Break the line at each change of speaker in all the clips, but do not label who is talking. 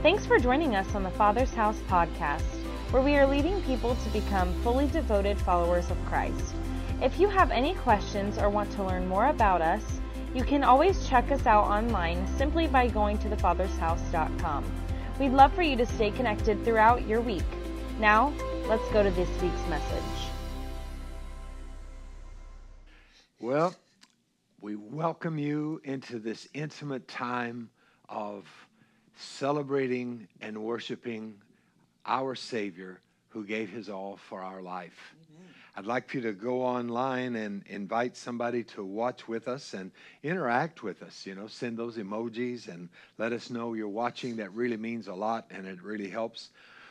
Thanks for joining us on the Father's House podcast, where we are leading people to become fully devoted followers of Christ. If you have any questions or want to learn more about us, you can always check us out online simply by going to thefathershouse.com. We'd love for you to stay connected throughout your week. Now, let's go to this week's message.
Well, we welcome you into this intimate time of celebrating and worshiping our Savior who gave his all for our life. I'd like for you to go online and invite somebody to watch with us and interact with us. You know, send those emojis and let us know you're watching. That really means a lot and it really helps.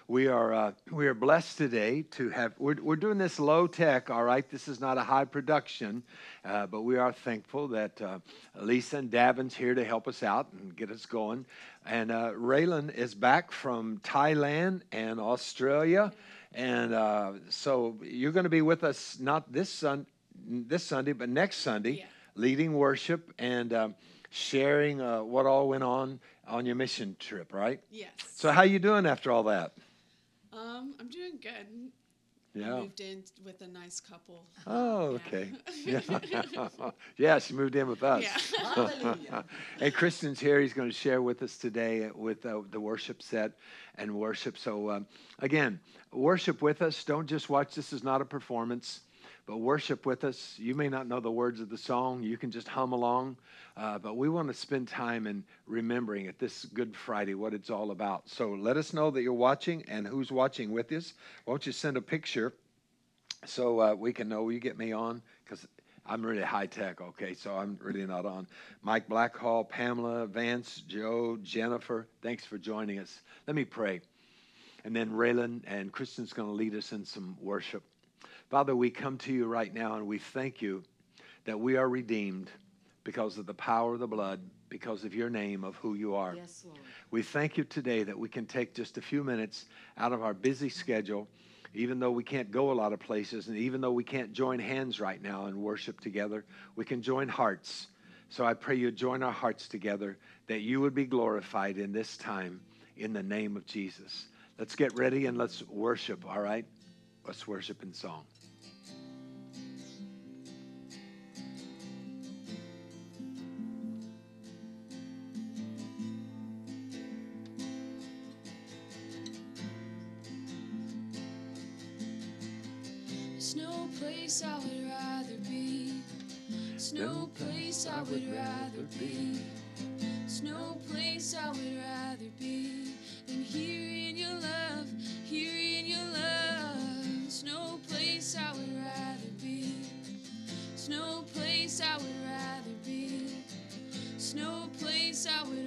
We are uh, we are blessed today to have. We're, we're doing this low tech. All right, this is not a high production, uh, but we are thankful that uh, Lisa and Davin's here to help us out and get us going. And uh, Raylan is back from Thailand and Australia, and uh, so you're going to be with us not this sun this Sunday, but next Sunday,
Yeah.
leading worship and um, sharing uh, what all went on on your mission trip. Right.
Yes.
So how you doing after all that?
Um, I'm doing good. I
Yeah.
moved in with a nice couple.
Oh,
Yeah.
okay. Yeah. yeah, she moved in with us.
Yeah.
and Kristen's here. He's going to share with us today with uh, the worship set and worship. So, um, again, worship with us. Don't just watch. This is not a performance, but worship with us. You may not know the words of the song. You can just hum along. Uh, but we want to spend time in remembering at this Good Friday what it's all about. So let us know that you're watching and who's watching with us. Won't you send a picture so uh, we can know you get me on? Because I'm really high tech, okay? So I'm really not on. Mike Blackhall, Pamela, Vance, Joe, Jennifer, thanks for joining us. Let me pray. And then Raylan and Kristen's going to lead us in some worship. Father, we come to you right now and we thank you that we are redeemed because of the power of the blood, because of your name, of who you are.
Yes, Lord.
We thank you today that we can take just a few minutes out of our busy schedule, even though we can't go a lot of places, and even though we can't join hands right now and worship together, we can join hearts. So I pray you join our hearts together, that you would be glorified in this time in the name of Jesus. Let's get ready and let's worship, all right? Let's worship in song.
Place I would rather be. There's no place I would rather be. There's no place I would rather be than here in your love, here in your love. There's no place I would rather be. There's no place I would rather be. There's no place I would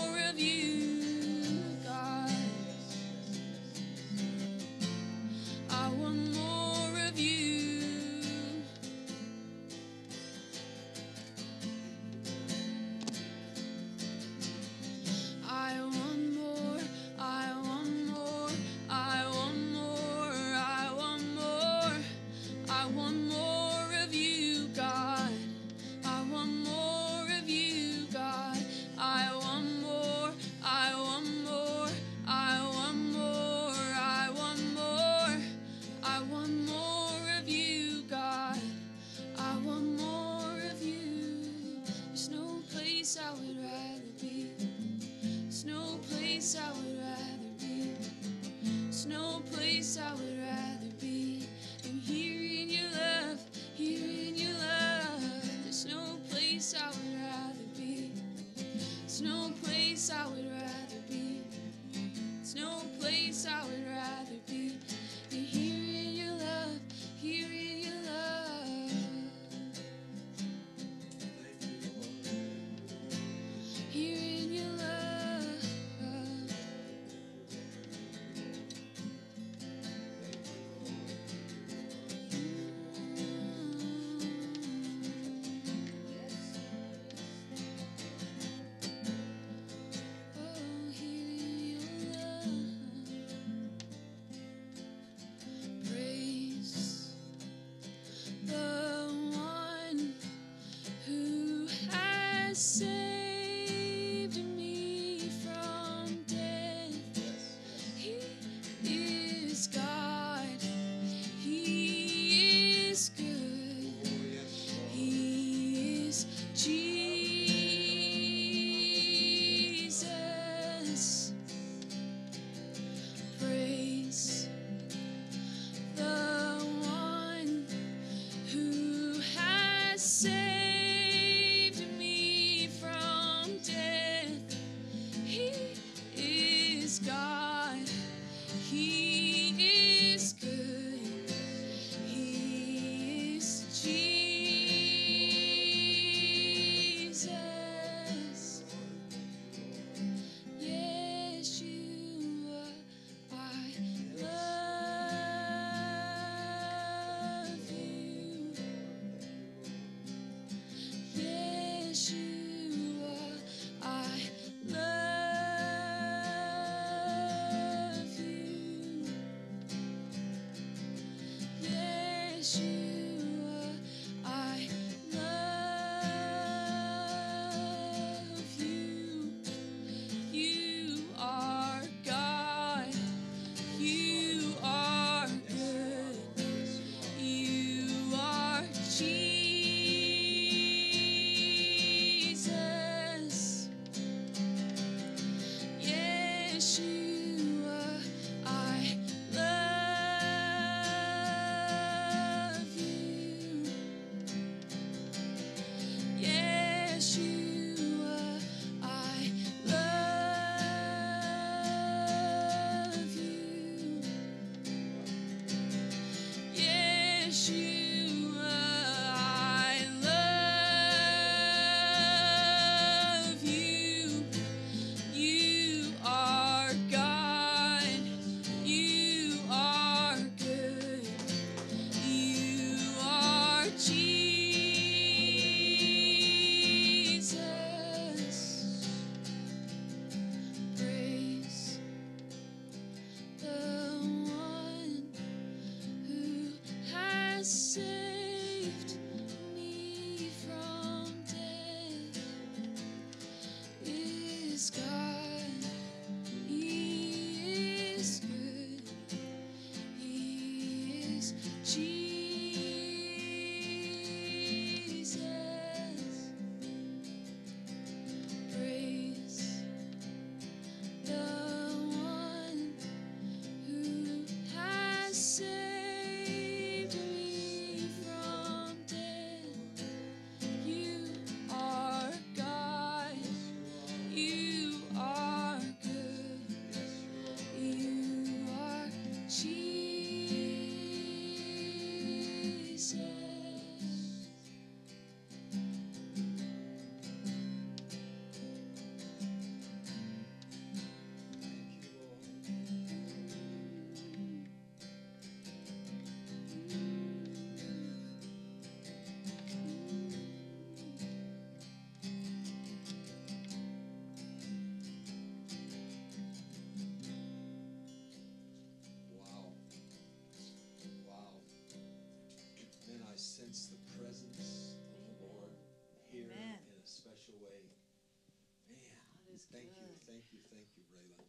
is
thank you, thank you, thank you, Raylan.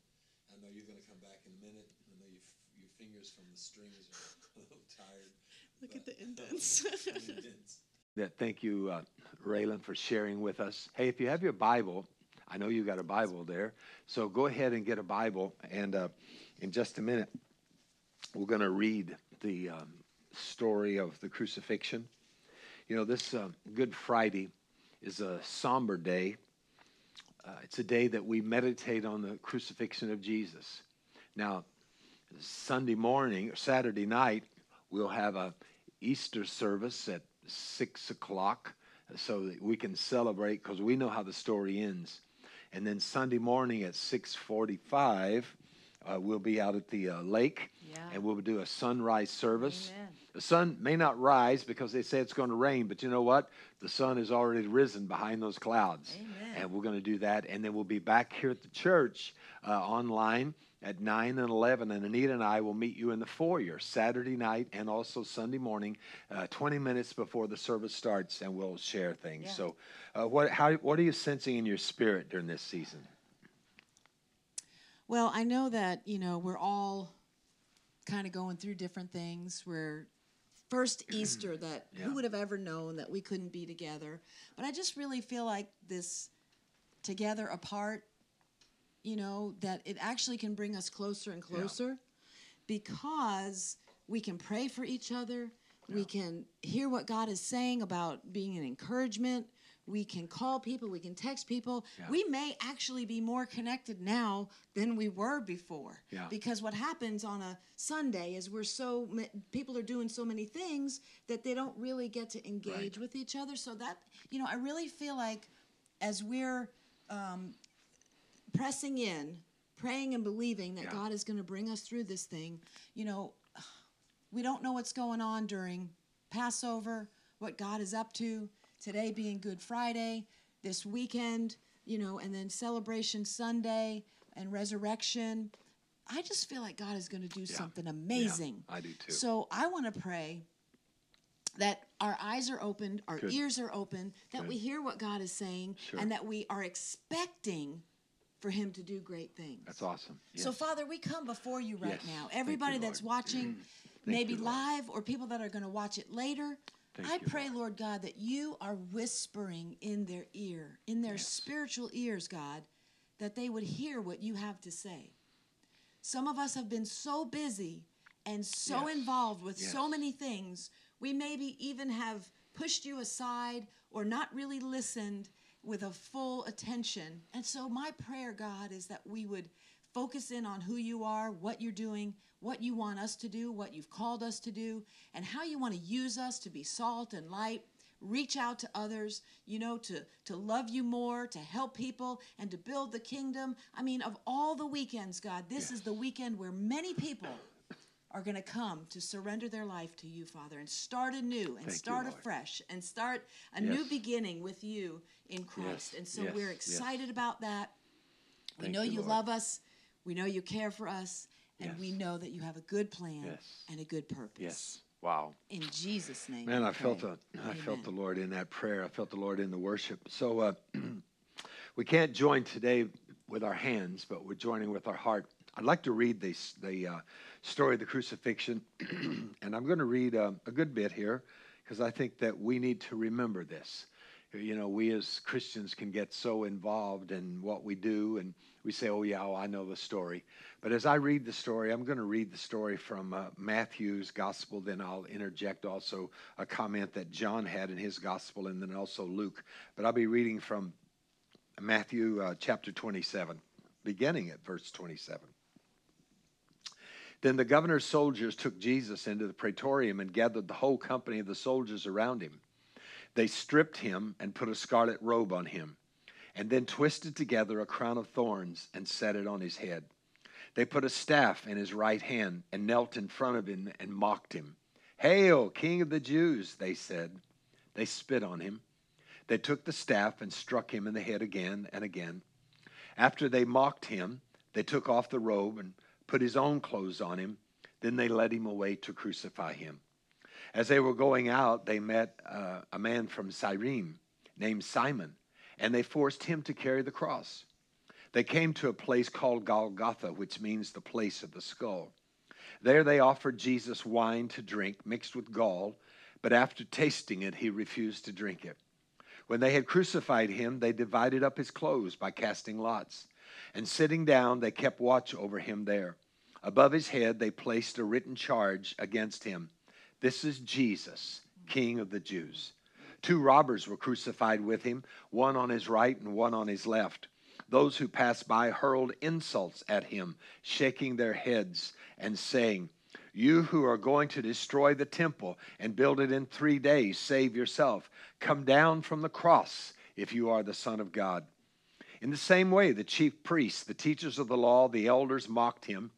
I know you're going to come back in a minute. I know your, your fingers from the strings are a little tired.
Look at the indents.
indents. That thank you, uh, Raylan, for sharing with us. Hey, if you have your Bible, I know you got a Bible there, so go ahead and get a Bible. And uh, in just a minute, we're going to read the um, story of the crucifixion. You know, this uh, Good Friday is a somber day. Uh, it's a day that we meditate on the crucifixion of Jesus. Now, Sunday morning or Saturday night, we'll have a Easter service at six o'clock so that we can celebrate because we know how the story ends. And then Sunday morning at 6:45, uh, we'll be out at the uh, lake,
Yeah.
and we'll do a sunrise service.
Amen.
The sun may not rise because they say it's going to rain, but you know what? The sun has already risen behind those clouds.
Amen.
And we're going to do that. And then we'll be back here at the church uh, online at 9 and 11. And Anita and I will meet you in the foyer Saturday night and also Sunday morning, uh, 20 minutes before the service starts, and we'll share things.
Yeah.
So, uh, what, how, what are you sensing in your spirit during this season?
Well, I know that, you know, we're all kind of going through different things. We're first Easter that
Yeah.
who would have ever known that we couldn't be together. But I just really feel like this together apart, you know, that it actually can bring us closer and closer because we can pray for each other. We can hear what God is saying about being an encouragement. We can call people, we can text people.
Yeah.
We may actually be more connected now than we were before.
Yeah.
Because what happens on a Sunday is we're so people are doing so many things that they don't really get to engage
Right.
with each other. So that you know, I really feel like as we're um, pressing in, praying and believing that
Yeah.
God is going to bring us through this thing, you know, we don't know what's going on during Passover, what God is up to, today being Good Friday, this weekend, you know, and then Celebration Sunday and Resurrection. I just feel like God is going to do
Yeah.
something
Yeah,
amazing.
I do too.
So I want to pray that our eyes are opened, our
Good.
ears are open, that
Good.
we hear what God is saying,
Sure.
and that we are expecting for Him to do great things.
That's awesome.
So, Father, we come before you right
Yes.
now.
Thank you,
Everybody that's watching, maybe
you,
live or people that are going to watch it later,
Thank
I
you,
pray,
Lord.
Lord God, that you are whispering in their ear, in their
Yes.
spiritual ears, God, that they would hear what you have to say. Some of us have been so busy and so
Yes.
involved with so many things, we maybe even have pushed you aside or not really listened with a full attention. And so, my prayer, God, is that we would focus in on who you are, what you're doing, what you want us to do, what you've called us to do, and how you want to use us to be salt and light. Reach out to others, you know, to, to love you more, to help people, and to build the kingdom. I mean, of all the weekends, God, this is the weekend where many people are going to come to surrender their life to you, Father, and start anew and
Thank
start
Lord.
afresh and start a new beginning with you in Christ.
Yes,
And so
yes,
we're
yes.
excited about that. We
Thank
know
you,
you love us, we know you care for us, and we know that you have a good plan
Yes.
and a good purpose.
Yes. Wow.
In Jesus' name.
Man, I felt the I felt the Lord in that prayer. I felt the Lord in the worship. So uh, we can't join today with our hands, but we're joining with our heart. I'd like to read the the uh, story of the crucifixion, and I'm going to read uh, a good bit here because I think that we need to remember this. You know, we as Christians can get so involved in what we do, and we say, "Oh yeah, well, I know the story." But as I read the story, I'm going to read the story from uh, Matthew's gospel. Then I'll interject also a comment that John had in his gospel, and then also Luke. But I'll be reading from Matthew uh, chapter 27, beginning at verse 27. Then the governor's soldiers took Jesus into the praetorium and gathered the whole company of the soldiers around him. They stripped him and put a scarlet robe on him, and then twisted together a crown of thorns and set it on his head. They put a staff in his right hand and knelt in front of him and mocked him. Hail, King of the Jews, they said. They spit on him. They took the staff and struck him in the head again and again. After they mocked him, they took off the robe and put his own clothes on him. Then they led him away to crucify him. As they were going out, they met uh, a man from Cyrene named Simon, and they forced him to carry the cross. They came to a place called Golgotha, which means the place of the skull. There they offered Jesus wine to drink mixed with gall, but after tasting it, he refused to drink it. When they had crucified him, they divided up his clothes by casting lots. And sitting down, they kept watch over him there. Above his head, they placed a written charge against him This is Jesus, King of the Jews. Two robbers were crucified with him, one on his right and one on his left. Those who passed by hurled insults at him, shaking their heads and saying, You who are going to destroy the temple and build it in three days, save yourself. Come down from the cross if you are the Son of God. In the same way, the chief priests, the teachers of the law, the elders mocked him.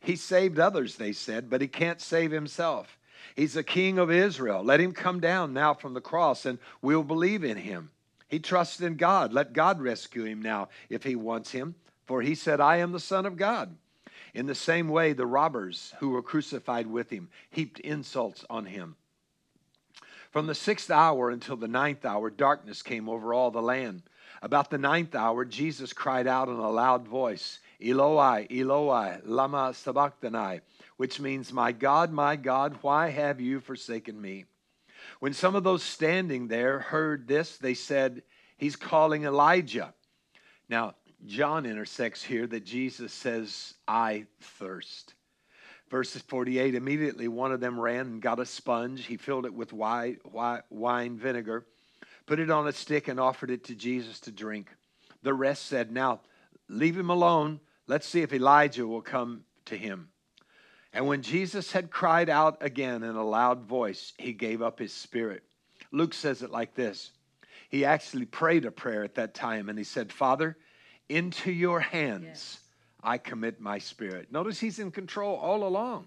He saved others, they said, but he can't save himself. He's the king of Israel. Let him come down now from the cross and we'll believe in him. He trusts in God. Let God rescue him now if he wants him, for he said, I am the Son of God. In the same way, the robbers who were crucified with him heaped insults on him. From the sixth hour until the ninth hour, darkness came over all the land. About the ninth hour, Jesus cried out in a loud voice, Eloi, Eloi, lama sabachthani, which means, My God, my God, why have you forsaken me? When some of those standing there heard this, they said, He's calling Elijah. Now, John intersects here that Jesus says, I thirst. Verse 48 immediately one of them ran and got a sponge. He filled it with wine, wine vinegar put it on a stick, and offered it to Jesus to drink. The rest said, Now leave him alone. Let's see if Elijah will come to him. And when Jesus had cried out again in a loud voice, he gave up his spirit. Luke says it like this He actually prayed a prayer at that time, and he said, Father, into your hands yes. I commit my spirit. Notice he's in control all along.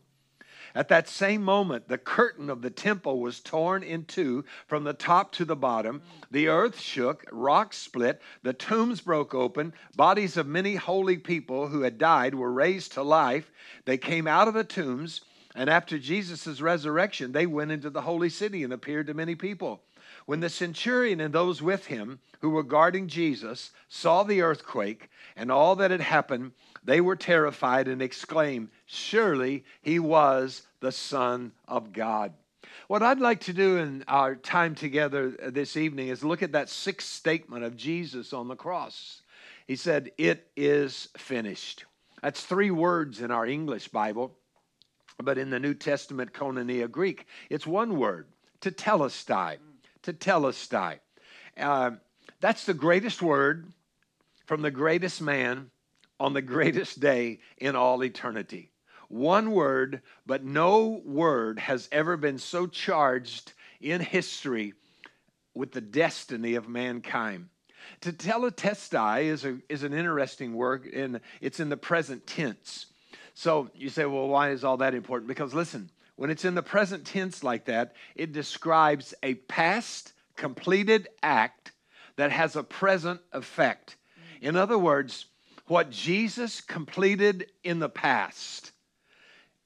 At that same moment, the curtain of the temple was torn in two from the top to the bottom. The earth shook, rocks split, the tombs broke open. Bodies of many holy people who had died were raised to life. They came out of the tombs, and after Jesus' resurrection, they went into the holy city and appeared to many people. When the centurion and those with him who were guarding Jesus saw the earthquake and all that had happened, they were terrified and exclaimed, Surely he was the Son of God. What I'd like to do in our time together this evening is look at that sixth statement of Jesus on the cross. He said, It is finished. That's three words in our English Bible, but in the New Testament Koinonia Greek, it's one word, tetelestai. Tetelestai. Uh, that's the greatest word from the greatest man on the greatest day in all eternity. One word, but no word has ever been so charged in history with the destiny of mankind. To Tetelestai is, a, is an interesting word, and it's in the present tense. So you say, well, why is all that important? Because listen, when it's in the present tense like that, it describes a past completed act that has a present effect. In other words, what Jesus completed in the past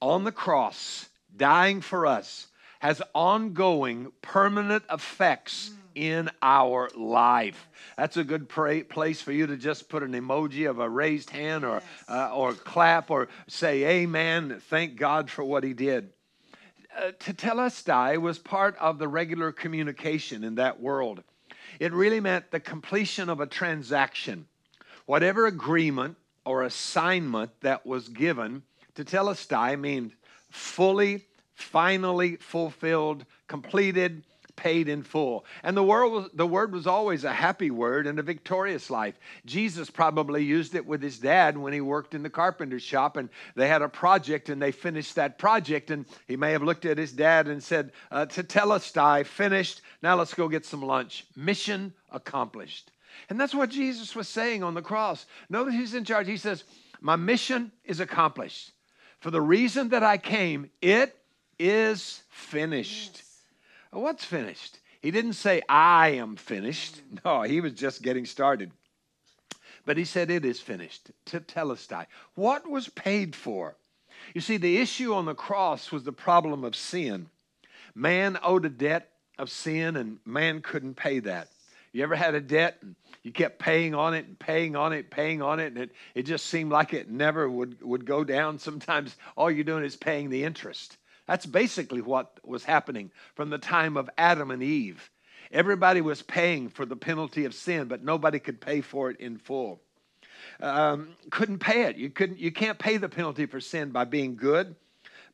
on the cross, dying for us, has ongoing permanent effects in our life. That's a good pray, place for you to just put an emoji of a raised hand or, uh, or clap or say amen. Thank God for what he did. Uh, tetelestai was part of the regular communication in that world. It really meant the completion of a transaction Whatever agreement or assignment that was given tetelestai means fully, finally fulfilled, completed, paid in full. And the word, was, the word was always a happy word and a victorious life. Jesus probably used it with his dad when he worked in the carpenter shop and they had a project and they finished that project. And he may have looked at his dad and said, uh, Tetelestai, finished. Now let's go get some lunch. Mission accomplished. And that's what Jesus was saying on the cross. Notice he's in charge. He says, My mission is accomplished. For the reason that I came, it is finished. Yes. Oh, what's finished? He didn't say, I am finished. No, he was just getting started. But he said, It is finished. Tetelestai. What was paid for? You see, the issue on the cross was the problem of sin. Man owed a debt of sin, and man couldn't pay that. You ever had a debt and you kept paying on it and paying on it, paying on it, and it, it just seemed like it never would, would go down? Sometimes all you're doing is paying the interest. That's basically what was happening from the time of Adam and Eve. Everybody was paying for the penalty of sin, but nobody could pay for it in full. um, couldn't pay it. You couldn't. You can't pay the penalty for sin by being good,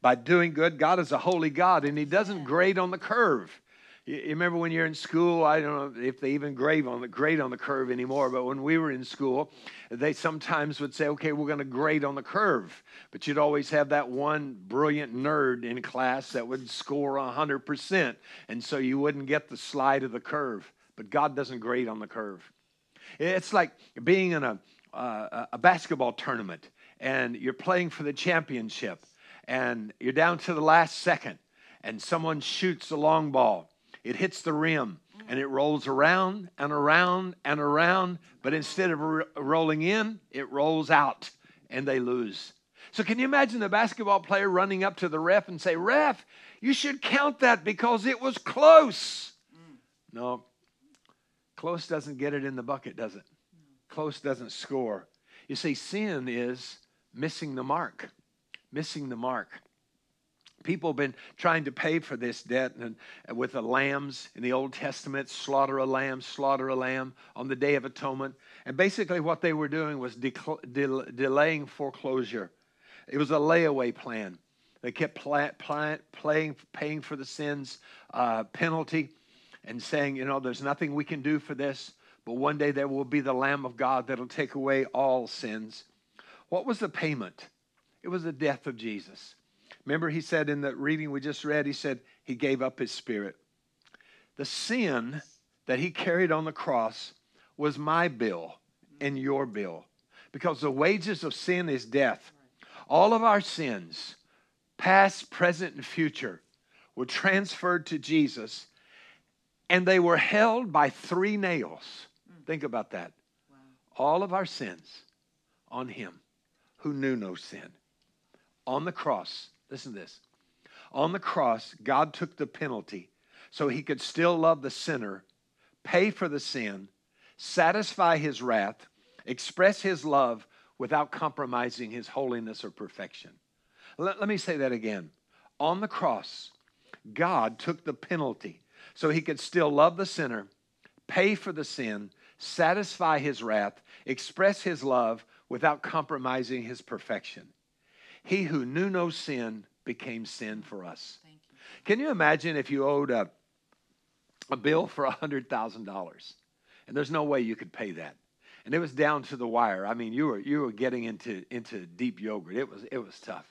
by doing good. God is a holy God, and He doesn't grade on the curve. You, remember when you're in school? I don't know if they even grade on the grade on the curve anymore. But when we were in school, they sometimes would say, "Okay, we're going to grade on the curve." But you'd always have that one brilliant nerd in class that would score hundred percent, and so you wouldn't get the slide of the curve. But God doesn't grade on the curve. It's like being in a uh, a basketball tournament and you're playing for the championship and you're down to the last second and someone shoots a long ball. It hits the rim and it rolls around and around and around, but instead of r- rolling in, it rolls out and they lose. So, can you imagine the basketball player running up to the ref and say, Ref, you should count that because it was close? Mm. No, close doesn't get it in the bucket, does it? Close doesn't score. You see, sin is missing the mark, missing the mark. People have been trying to pay for this debt and, and with the lambs in the Old Testament, slaughter a lamb, slaughter a lamb on the Day of Atonement. And basically, what they were doing was del- delaying foreclosure. It was a layaway plan. They kept pla- pla- playing, paying for the sins uh, penalty and saying, you know, there's nothing we can do for this. But one day there will be the Lamb of God that'll take away all sins. What was the payment? It was the death of Jesus. Remember, he said in the reading we just read, he said he gave up his spirit. The sin that he carried on the cross was my bill and your bill because the wages of sin is death. All of our sins, past, present, and future, were transferred to Jesus and they were held by three nails. Think about that. All of our sins on him who knew no sin. On the cross, listen to this. On the cross, God took the penalty so he could still love the sinner, pay for the sin, satisfy his wrath, express his love without compromising his holiness or perfection. Let, let me say that again. On the cross, God took the penalty so he could still love the sinner, pay for the sin, satisfy his wrath, express his love without compromising his perfection. He who knew no sin became sin for us.
You.
Can you imagine if you owed a, a bill for $100,000 and there's no way you could pay that? And it was down to the wire. I mean, you were, you were getting into, into deep yogurt. It was, it was tough.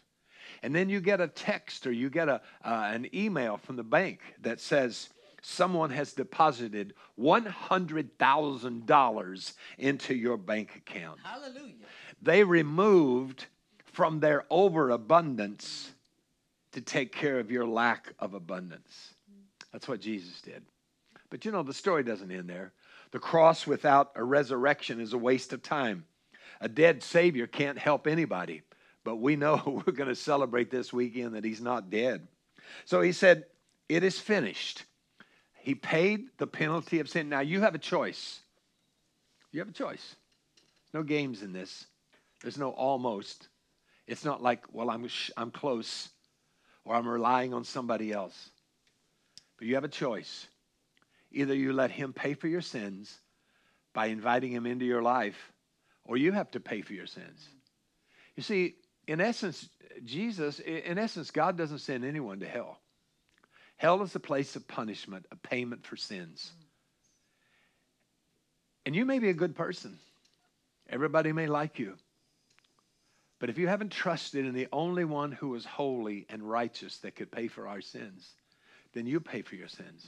And then you get a text or you get a, uh, an email from the bank that says, someone has deposited $100,000 into your bank account.
Hallelujah.
They removed from their overabundance to take care of your lack of abundance. That's what Jesus did. But you know, the story doesn't end there. The cross without a resurrection is a waste of time. A dead Savior can't help anybody, but we know we're going to celebrate this weekend that He's not dead. So He said, It is finished. He paid the penalty of sin. Now you have a choice. You have a choice. No games in this. There's no almost. It's not like, well, I'm, I'm close or I'm relying on somebody else. But you have a choice. Either you let Him pay for your sins by inviting Him into your life, or you have to pay for your sins. You see, in essence, Jesus, in essence, God doesn't send anyone to hell. Hell is a place of punishment, a payment for sins. And you may be a good person. Everybody may like you. But if you haven't trusted in the only one who is holy and righteous that could pay for our sins, then you pay for your sins.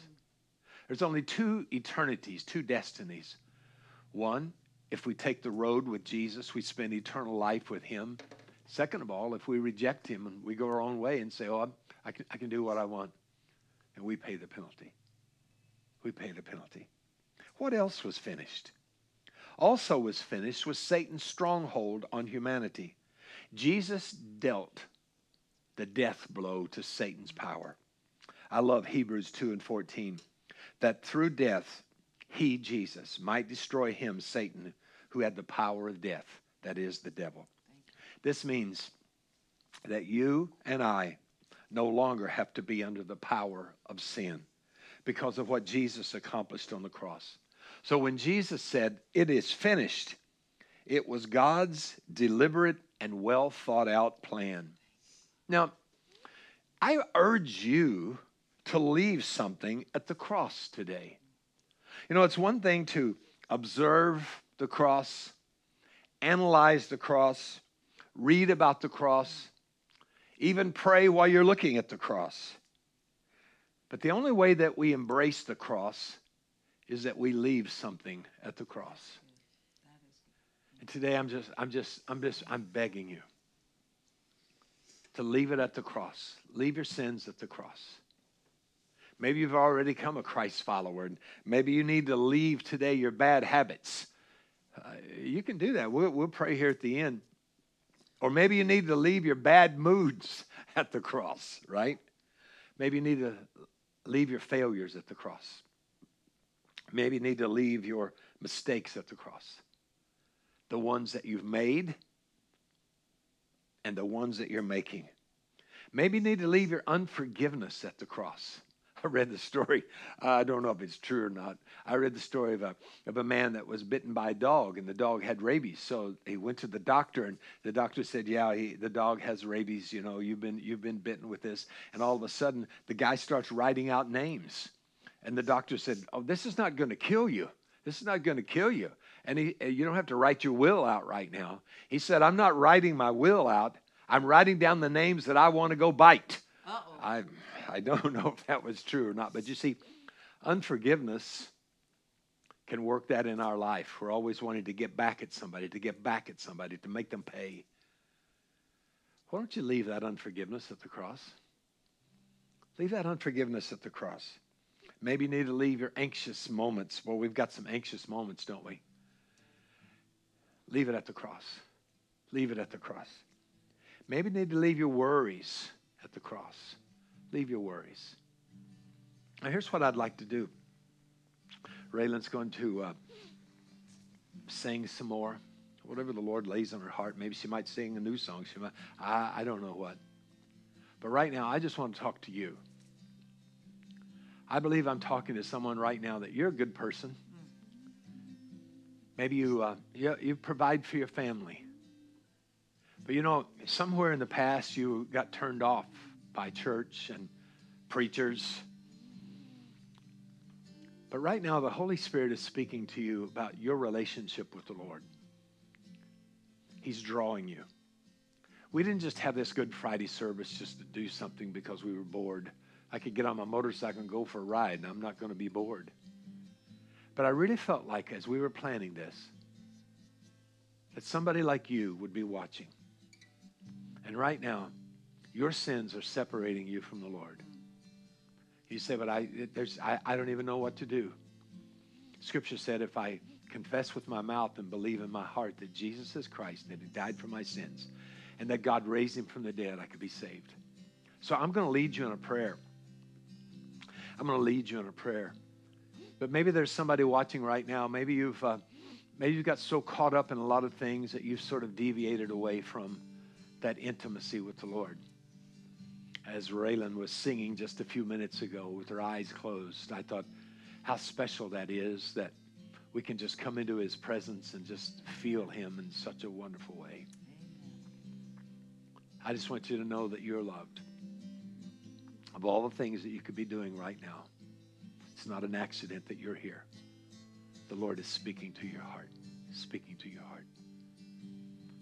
There's only two eternities, two destinies. One, if we take the road with Jesus, we spend eternal life with him. Second of all, if we reject him and we go our own way and say, oh, I, can, I can do what I want, and we pay the penalty. We pay the penalty. What else was finished? Also was finished was Satan's stronghold on humanity. Jesus dealt the death blow to Satan's power. I love Hebrews 2 and 14 that through death he, Jesus, might destroy him, Satan, who had the power of death, that is, the devil. This means that you and I no longer have to be under the power of sin because of what Jesus accomplished on the cross. So when Jesus said, It is finished, It was God's deliberate and well thought out plan. Now, I urge you to leave something at the cross today. You know, it's one thing to observe the cross, analyze the cross, read about the cross, even pray while you're looking at the cross. But the only way that we embrace the cross is that we leave something at the cross. And today I'm just I'm just I'm just I'm begging you to leave it at the cross. Leave your sins at the cross. Maybe you've already become a Christ follower. And maybe you need to leave today your bad habits. Uh, you can do that. We'll, we'll pray here at the end. Or maybe you need to leave your bad moods at the cross, right? Maybe you need to leave your failures at the cross. Maybe you need to leave your mistakes at the cross. The ones that you've made and the ones that you're making. Maybe you need to leave your unforgiveness at the cross. I read the story. Uh, I don't know if it's true or not. I read the story of a, of a man that was bitten by a dog, and the dog had rabies. So he went to the doctor, and the doctor said, "Yeah, he, the dog has rabies. You know, you've been you've been bitten with this." And all of a sudden, the guy starts writing out names, and the doctor said, "Oh, this is not going to kill you. This is not going to kill you." And he, you don't have to write your will out right now. He said, "I'm not writing my will out. I'm writing down the names that I want to go bite."
Uh-oh.
I I don't know if that was true or not, but you see, unforgiveness can work that in our life. We're always wanting to get back at somebody, to get back at somebody, to make them pay. Why don't you leave that unforgiveness at the cross? Leave that unforgiveness at the cross. Maybe you need to leave your anxious moments. Well, we've got some anxious moments, don't we? Leave it at the cross. Leave it at the cross. Maybe you need to leave your worries at the cross. Leave your worries. Now, here's what I'd like to do. Raylan's going to uh, sing some more. Whatever the Lord lays on her heart. Maybe she might sing a new song. She might, I, I don't know what. But right now, I just want to talk to you. I believe I'm talking to someone right now that you're a good person. Maybe you, uh, you, you provide for your family. But you know, somewhere in the past, you got turned off by church and preachers. But right now, the Holy Spirit is speaking to you about your relationship with the Lord. He's drawing you. We didn't just have this Good Friday service just to do something because we were bored. I could get on my motorcycle and go for a ride, and I'm not going to be bored. But I really felt like as we were planning this, that somebody like you would be watching. And right now, your sins are separating you from the Lord. You say, but I, there's, I, I don't even know what to do. Scripture said, if I confess with my mouth and believe in my heart that Jesus is Christ, that he died for my sins, and that God raised him from the dead, I could be saved. So I'm going to lead you in a prayer. I'm going to lead you in a prayer. But maybe there's somebody watching right now. Maybe you've, uh, maybe you've got so caught up in a lot of things that you've sort of deviated away from that intimacy with the Lord as Raylan was singing just a few minutes ago with her eyes closed. I thought how special that is that we can just come into his presence and just feel him in such a wonderful way. I just want you to know that you're loved. Of all the things that you could be doing right now, it's not an accident that you're here. The Lord is speaking to your heart, speaking to your heart.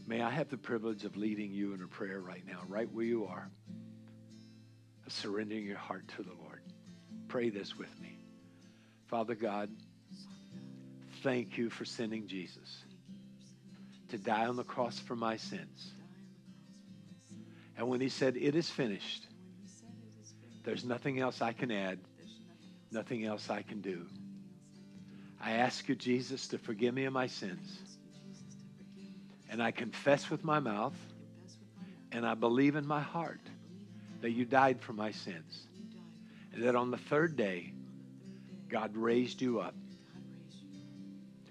May I have the privilege of leading you in a prayer right now, right where you are surrendering your heart to the Lord. Pray this with me. Father God, thank you for sending Jesus to die on the cross for my sins. And when he said, It is finished, there's nothing else I can add, nothing else I can do. I ask you, Jesus, to forgive me of my sins. And I confess with my mouth and I believe in my heart that you died for my sins. And that on the third day, God raised you up.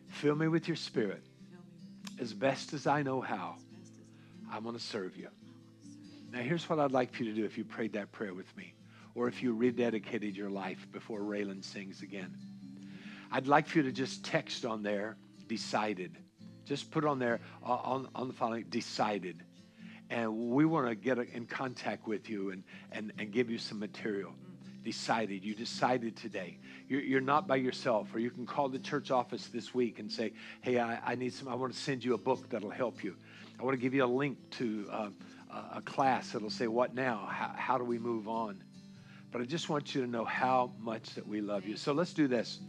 Fill me with your spirit as best as I know how. I'm going to serve you. Now, here's what I'd like for you to do if you prayed that prayer with me, or if you rededicated your life before Raylan sings again. I'd like for you to just text on there, decided Just put on there uh, on, on the following decided. And we want to get in contact with you and, and, and give you some material. Decided. You decided today. You're, you're not by yourself. Or you can call the church office this week and say, hey, I, I need some, I want to send you a book that'll help you. I want to give you a link to uh, a class that'll say, what now? How, how do we move on? But I just want you to know how much that we love you. So let's do this.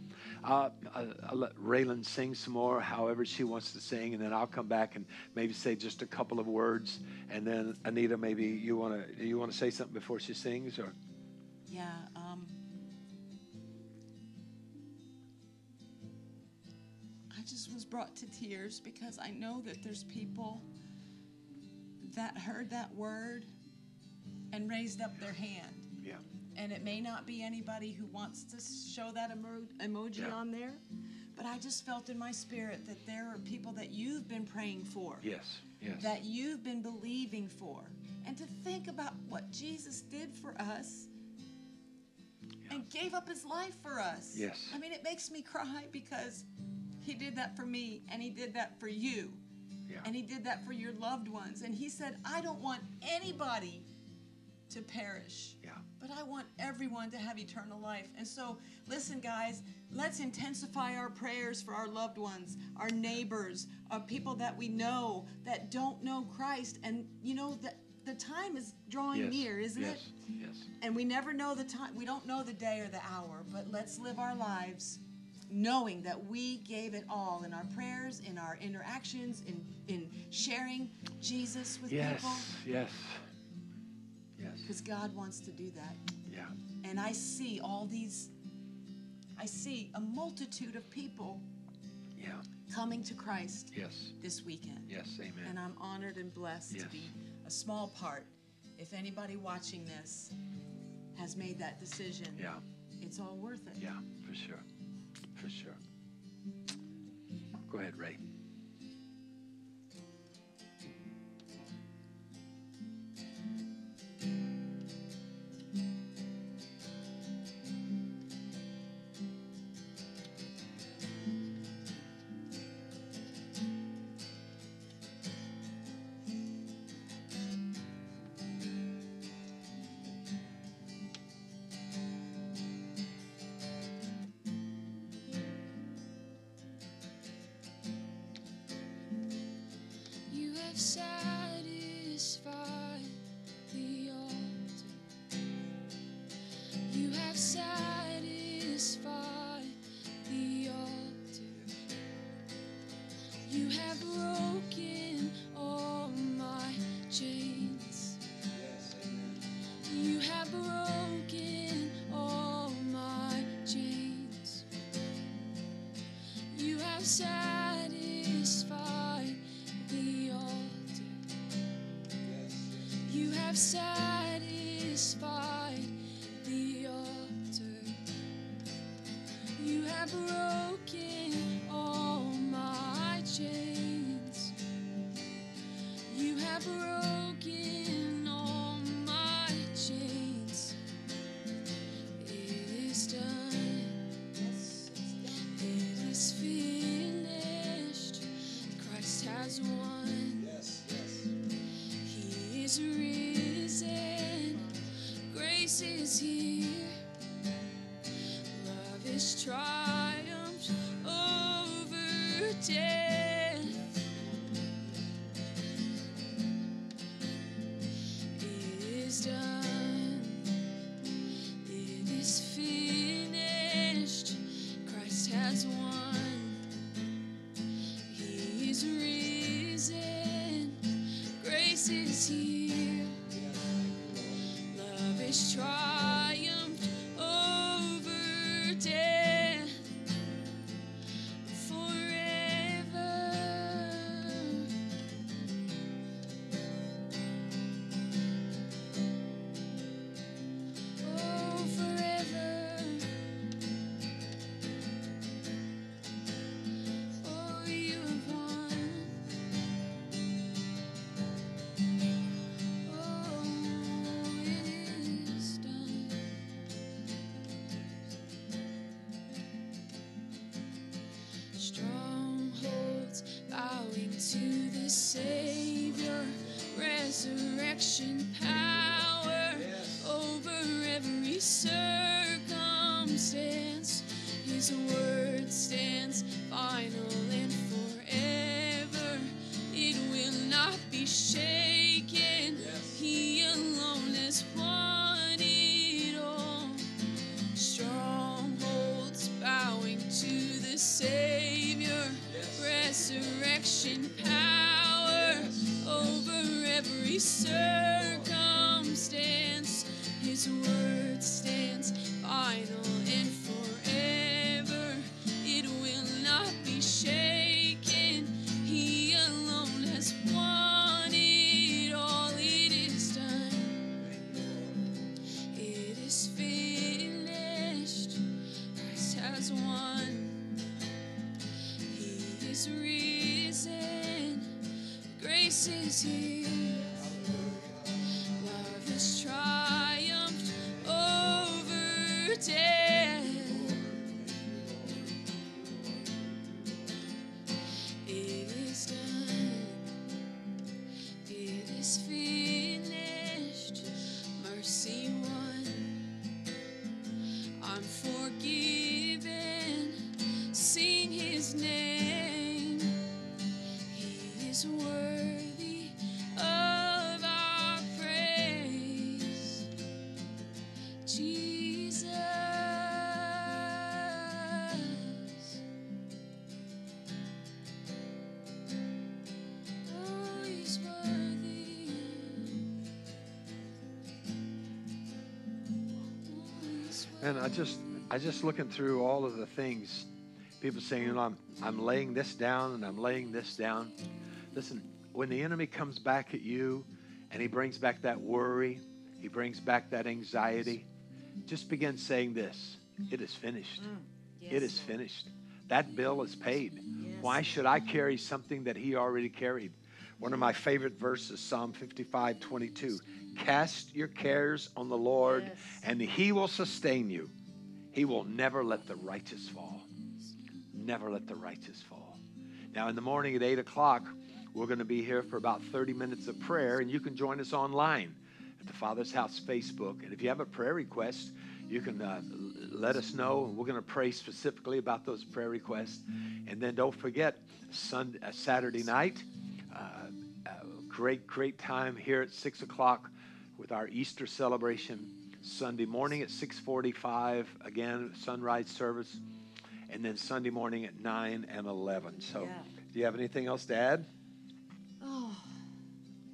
Uh, I'll let Raylan sing some more, however she wants to sing, and then I'll come back and maybe say just a couple of words, and then Anita, maybe you want to you want to say something before she sings, or
Yeah. Um, I just was brought to tears because I know that there's people that heard that word and raised up their hand.
yeah,
And it may not be anybody who wants to show that emo- emoji
Yeah.
on there, but I just felt in my spirit that there are people that you've been praying for,
yes, yes,
that you've been believing for. And to think about what Jesus did for us and gave up his life for us.
Yes.
I mean, it makes me cry because he did that for me and he did that for you.
yeah,
And he did that for your loved ones. And he said, I don't want anybody to perish,
yeah,
but I want everyone to have eternal life. And so, listen, guys, let's intensify our prayers for our loved ones, our neighbors, our people that we know that don't know Christ. And, you know, that the time is drawing
yes,
near, isn't
yes,
it?
Yes,
And we never know the time, we don't know the day or the hour, but let's live our lives knowing that we gave it all in our prayers, in our interactions, in, in sharing Jesus with
yes,
people.
yes, yes,
Because God wants to do that.
yeah,
And I see all these, I see a multitude of people
yeah,
coming to Christ
yes,
this weekend.
yes, amen.
And I'm honored and blessed
Yes.
to be a small part. If anybody watching this has made that decision,
yeah,
it's all worth it.
yeah, for sure, for sure. Go ahead, Ray.
You Is over death. to the Savior, resurrection power. And
I just, I just looking through all of the things, people saying, you know, I'm, I'm laying this down and I'm laying this down. Listen, when the enemy comes back at you and he brings back that worry, he brings back that anxiety, just begin saying this It is finished. Mm. It is finished. That bill is paid. Why should I carry something that he already carried? One of my favorite verses, Psalm 55 22. Cast your cares on the Lord,
Yes.
and he will sustain you. He will never let the righteous fall. Never let the righteous fall. Now, in the morning at 8 o'clock, we're going to be here for about 30 minutes of prayer, and you can join us online at the Father's House Facebook. And if you have a prayer request, you can uh, let us know, and we're going to pray specifically about those prayer requests. And then don't forget, Sunday, uh, Saturday night, great, great time here at 6 o'clock with our Easter celebration. Sunday morning at 6:45, again sunrise service, and then Sunday morning at 9 and 11. So,
Yeah.
do you have anything else to add?
Oh,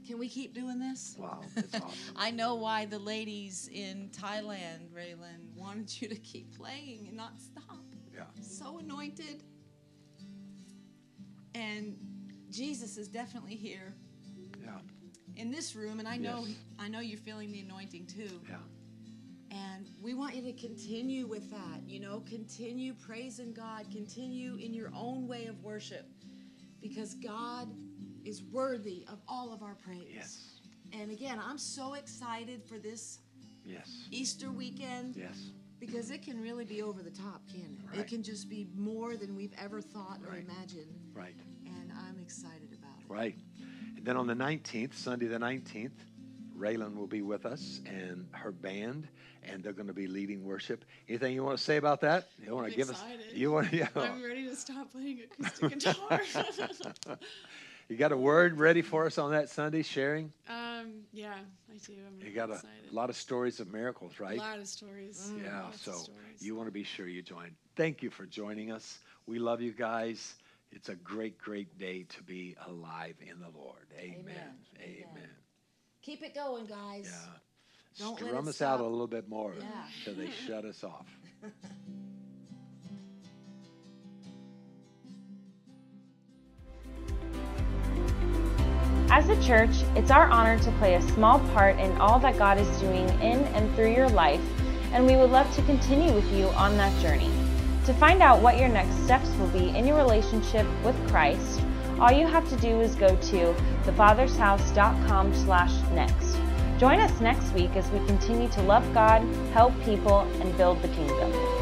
can we keep doing this?
Wow, that's awesome.
I know why the ladies in Thailand, Raylan, wanted you to keep playing and not stop.
Yeah.
So anointed. And Jesus is definitely here
Yeah.
in this room, and I know
Yes.
I know you're feeling the anointing too.
Yeah.
And we want you to continue with that. You know, continue praising God, continue in your own way of worship, because God is worthy of all of our praise.
Yes.
And again, I'm so excited for this
Yes.
Easter weekend
Yes.
because it can really be over the top, can it?
Right.
It can just be more than we've ever thought or imagined.
Right.
And I'm excited about it.
Right. Then on the 19th, Sunday the 19th, Raylan will be with us and her band, and they're going to be leading worship. Anything you want to say about that? You want to
I'm
give
excited.
us? You want? Yeah.
I'm ready to stop playing acoustic guitar.
you got a word ready for us on that Sunday? Sharing.
um, yeah, I do. I'm
You got a
excited.
lot of stories of miracles, right?
A lot of stories.
Yeah, so
stories.
you want to be sure you join. Thank you for joining us. We love you guys. It's a great, great day to be alive in the Lord. Amen.
Amen.
Amen.
Keep it going, guys.
Yeah.
Don't let
Strum
it
us out a little bit more
Yeah.
till they shut us off.
As a church, it's our honor to play a small part in all that God is doing in and through your life, and we would love to continue with you on that journey. To find out what your next steps will be in your relationship with Christ, all you have to do is go to thefathershouse.com slash next. Join us next week as we continue to love God, help people, and build the kingdom.